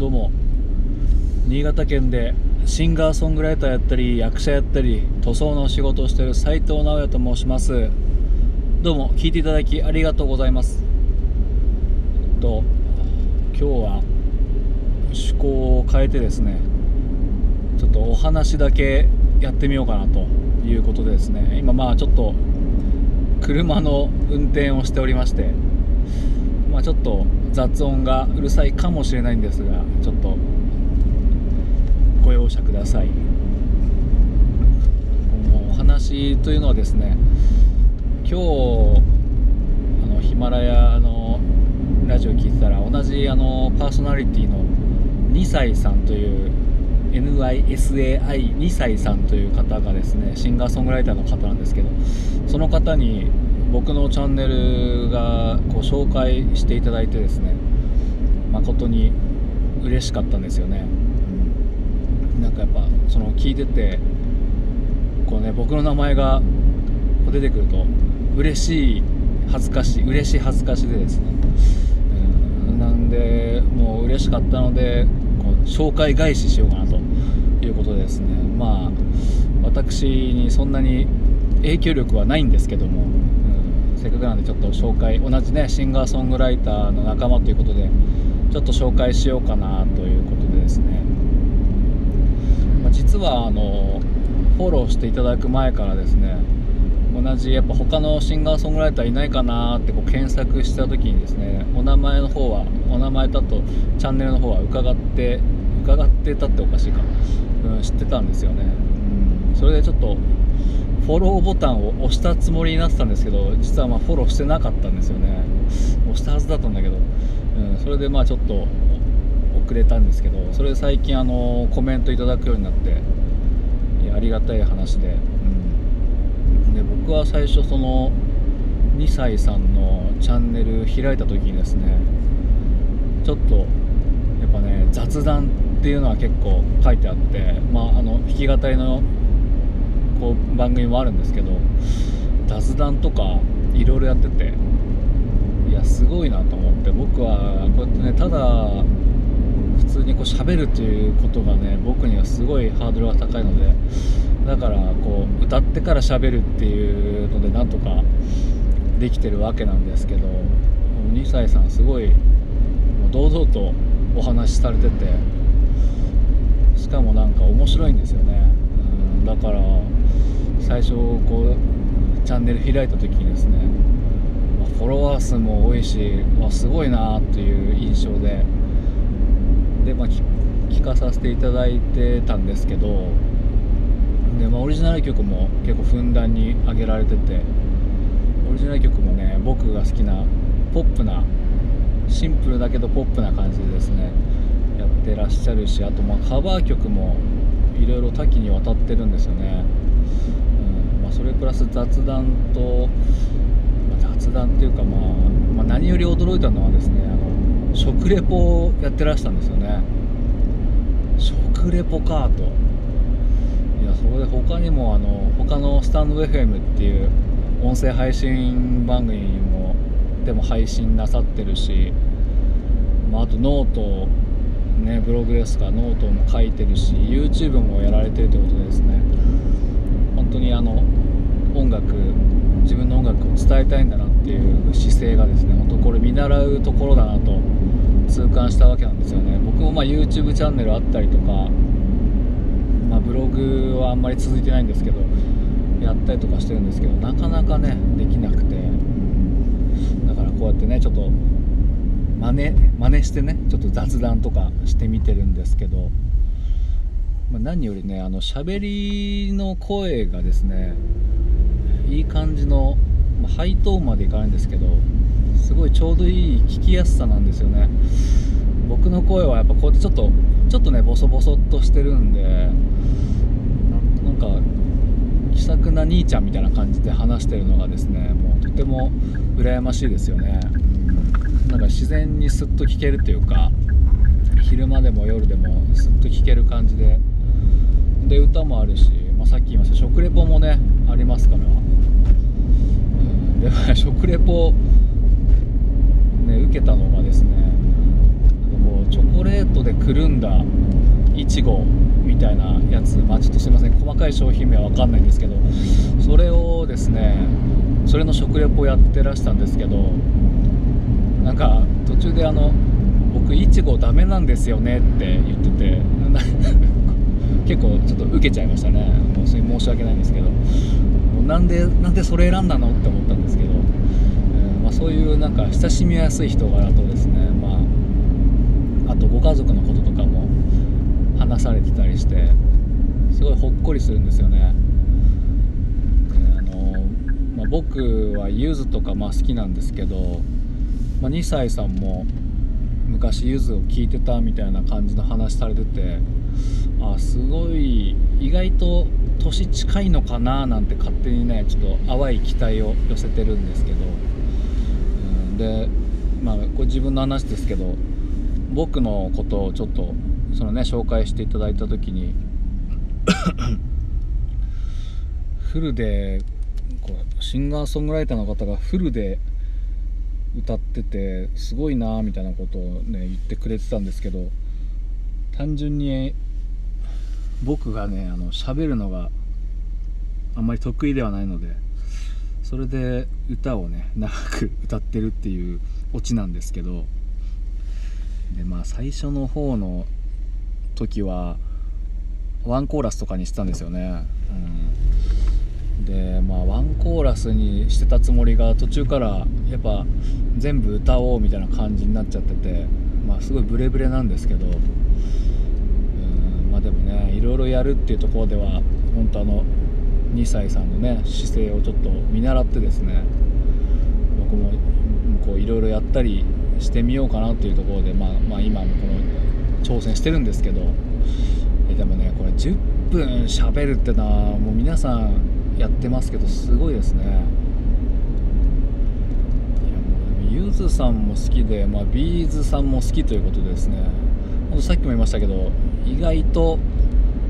どうも。新潟県でシンガーソングライターやったり役者やったり塗装の仕事をしている斉藤直也と申します。どうも聞いていただきありがとうございます。えっと今日は趣向を変えてですねちょっとお話だけやってみようかなということでですね。今まあちょっと車の運転をしておりましてまあちょっと雑音がうるさいかもしれないんですがちょっとご容赦ください。このお話というのはですね今日あのヒマラヤのラジオ聞いてたら同じあのパーソナリティの2歳さんという NISAI2 歳さんという方がですねシンガーソングライターの方なんですけどその方に僕のチャンネルがこう紹介していただいてですね誠に嬉しかったんですよね、うん、なんかやっぱその聞いててこうね僕の名前が出てくると嬉しい恥ずかしい嬉しい恥ずかしでですね、うん、なんでもう嬉しかったのでこう紹介返ししようかなということでですね。まあ私にそんなに影響力はないんですけどもせっかくなんでちょっと紹介同じねシンガーソングライターの仲間ということでちょっと紹介しようかなということでですね、まあ、実はあのフォローしていただく前からですね同じやっぱ他のシンガーソングライターいないかなってこう検索した時にですねお名前の方はお名前だとチャンネルの方は伺って伺ってたっておかしいか、うん、知ってたんですよね、うん、それでちょっとフォローボタンを押したつもりになってたんですけど実はまフォローしてなかったんですよね。押したはずだったんだけど、うん、それでまあちょっと遅れたんですけどそれで最近あのコメントいただくようになってありがたい話で,、うん、で僕は最初その2歳さんのチャンネル開いた時にですねちょっとやっぱね雑談っていうのは結構書いてあってまああの弾き語りのこう番組もあるんですけど雑談とかいろいろやってていやすごいなと思って僕はこうやってねただ普通にこう喋るということがね僕にはすごいハードルが高いのでだからこう歌ってから喋るっていうのでなんとかできてるわけなんですけど2歳さんすごいもう堂々とお話しされててしかもなんか面白いんですよね、うん、だから最初こうチャンネル開いた時にですね、まフォロワー数も多いしわすごいなっていう印象でで、まあ、聞かさせていただいてたんですけどで、まあ、オリジナル曲も結構ふんだんに上げられててオリジナル曲もね僕が好きなポップなシンプルだけどポップな感じでですねやってらっしゃるしあとまあカバー曲もいろいろ多岐にわたってるんですよね、それプラス雑談と、まあ、雑談っていうか、まあ、まあ、何より驚いたのはですねあの食レポをやってらしたんですよね。食レポかといやそれで他にもあの他のスタンド FM っていう音声配信番組もでも配信なさってるし、まあ、あとノートねブログですかノートも書いてるし YouTube もやられてるということでですね。本当にあの音楽自分の音楽を伝えたいんだなっていう姿勢がですね本当これ見習うところだなと痛感したわけなんですよね。僕もま YouTube チャンネルあったりとか、まあ、ブログはあんまり続いてないんですけどやったりとかしてるんですけどなかなかねできなくて。だからこうやってねちょっと真似真似してねちょっと雑談とかしてみてるんですけどま、何よりねあの喋りの声がですねいい感じの、まあ、ハイトーンまでいかないんですけどすごいちょうどいい聞きやすさなんですよね。僕の声はやっぱこうやってちょっとちょっとねボソボソっとしてるんでなんか気さくな兄ちゃんみたいな感じで話してるのがですねもうとても羨ましいですよね。なんか自然にスッと聞けるというか昼間でも夜でもスッと聞ける感じでで歌もあるし、まあ、さっき言いました食レポもねありますから、で 食レポね受けたのがですねこうチョコレートでくるんだいちごみたいなやつまあちょっとすいません細かい商品名は分かんないんですけどそれをですねそれの食レポをやってらしたんですけどなんか途中であの僕いちごダメなんですよねって言ってて 結構ちょっと受けちゃいましたね。もうそれ申し訳ないんですけど。もうなんでなんでそれ選んだのって思ったんですけど、えー、まあ、そういうなんか親しみやすい人柄とですね。まああとご家族のこととかも話されてたりしてすごいほっこりするんですよね。あの、まあ、僕はゆずとかまあ好きなんですけど、まあ、2歳さんも昔ゆずを聴いてたみたいな感じの話されててあすごい意外と年近いのかななんて勝手にねちょっと淡い期待を寄せてるんですけど、うん、でまあこれ自分の話ですけど僕のことをちょっとそのね紹介していただいた時に フルでこうシンガーソングライターの方がフルで歌っててすごいなみたいなことをね言ってくれてたんですけど単純に僕がねあの喋るのがあんまり得意ではないのでそれで歌をね長く歌ってるっていうオチなんですけどでまあ最初の方の時はワンコーラスとかにしてたんですよね、うん、でまあワンコーラスにしてたつもりが途中からやっぱ全部歌おうみたいな感じになっちゃっててまあすごいブレブレなんですけどでもねいろいろやるっていうところでは本当あの2歳さんのね姿勢をちょっと見習ってですね僕もこういろいろやったりしてみようかなっていうところで、まあ、まあ今もこの挑戦してるんですけどえでもねこれ10分喋るってのはもう皆さんやってますけどすごいですね。いやもうゆずさんも好きで、まあ、ビーズさんも好きということですね。さっきも言いましたけど意外と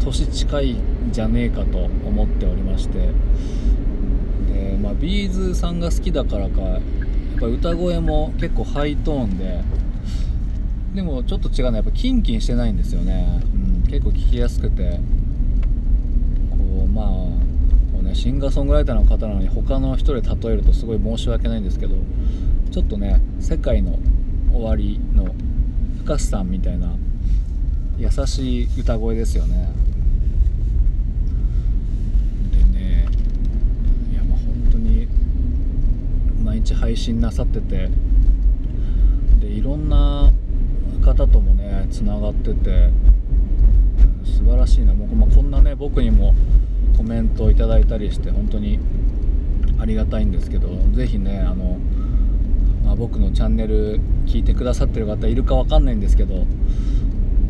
年近いんじゃねえかと思っておりましてで、まあ、ビーズさんが好きだからかやっぱ歌声も結構ハイトーンででもちょっと違うのはやっぱキンキンしてないんですよね、うん、結構聞きやすくてこうまあこう、ね、シンガーソングライターの方なのに他の人で例えるとすごい申し訳ないんですけどちょっとね世界の終わりの深瀬さんみたいな優しい歌声ですよね。でねいやまあ本当に毎日配信なさっててでいろんな方ともねつながってて素晴らしいな。僕もこんなね僕にもコメントをいただいたりして本当にありがたいんですけど是非ねあの、まあ、僕のチャンネル聞いてくださってる方いるか分かんないんですけど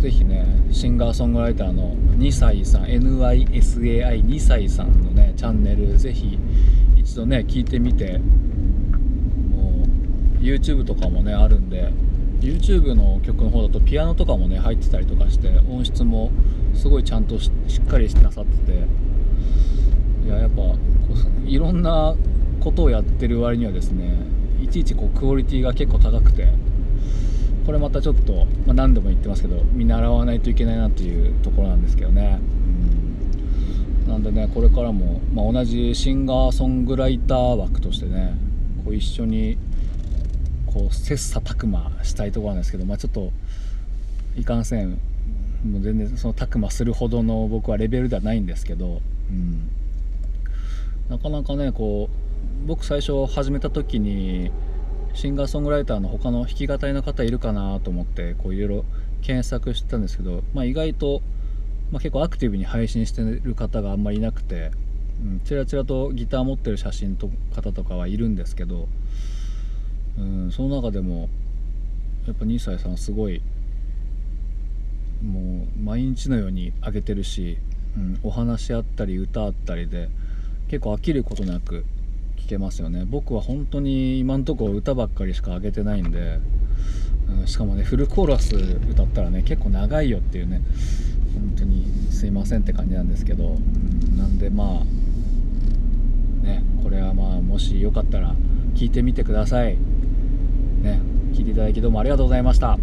是非ねシンガーソングライターの2歳さん NYSAI2 歳さんのねチャンネル是非一度ね聞いてみてもう YouTube とかもねあるんで YouTube の曲の方だとピアノとかもね入ってたりとかして音質もすごいちゃんとしっかりしてなさってていややっぱいろんなことをやってる割にはですねちいちこうクオリティが結構高くてこれまたちょっと、まあ、何度も言ってますけど見習わないといけないなっていうところなんですけどね、うん、なんでねこれからも、まあ、同じシンガーソングライター枠としてねこう一緒にこう切磋琢磨したいところなんですけど、まあ、ちょっといかんせんもう全然その琢磨するほどの僕はレベルではないんですけど、うん、なかなかねこう僕最初始めた時にシンガーソングライターの他の弾き語りの方いるかなと思ってこういろいろ検索してたんですけど、まあ、意外と、まあ、結構アクティブに配信してる方があんまりいなくて、うん、ちらちらとギター持ってる写真と方とかはいるんですけどうんその中でもやっぱ2歳さんすごいもう毎日のように上げてるし、うん、お話あったり歌あったりで結構飽きることなく聴けますよね僕は本当に今んとこ歌ばっかりしか上げてないんで、うん、しかもねフルコーラス歌ったらね結構長いよっていうね本当にすいませんって感じなんですけど、うん、なんでまあねこれはまあもしよかったら聞いてみてください。ね聞いていただきどうもありがとうございました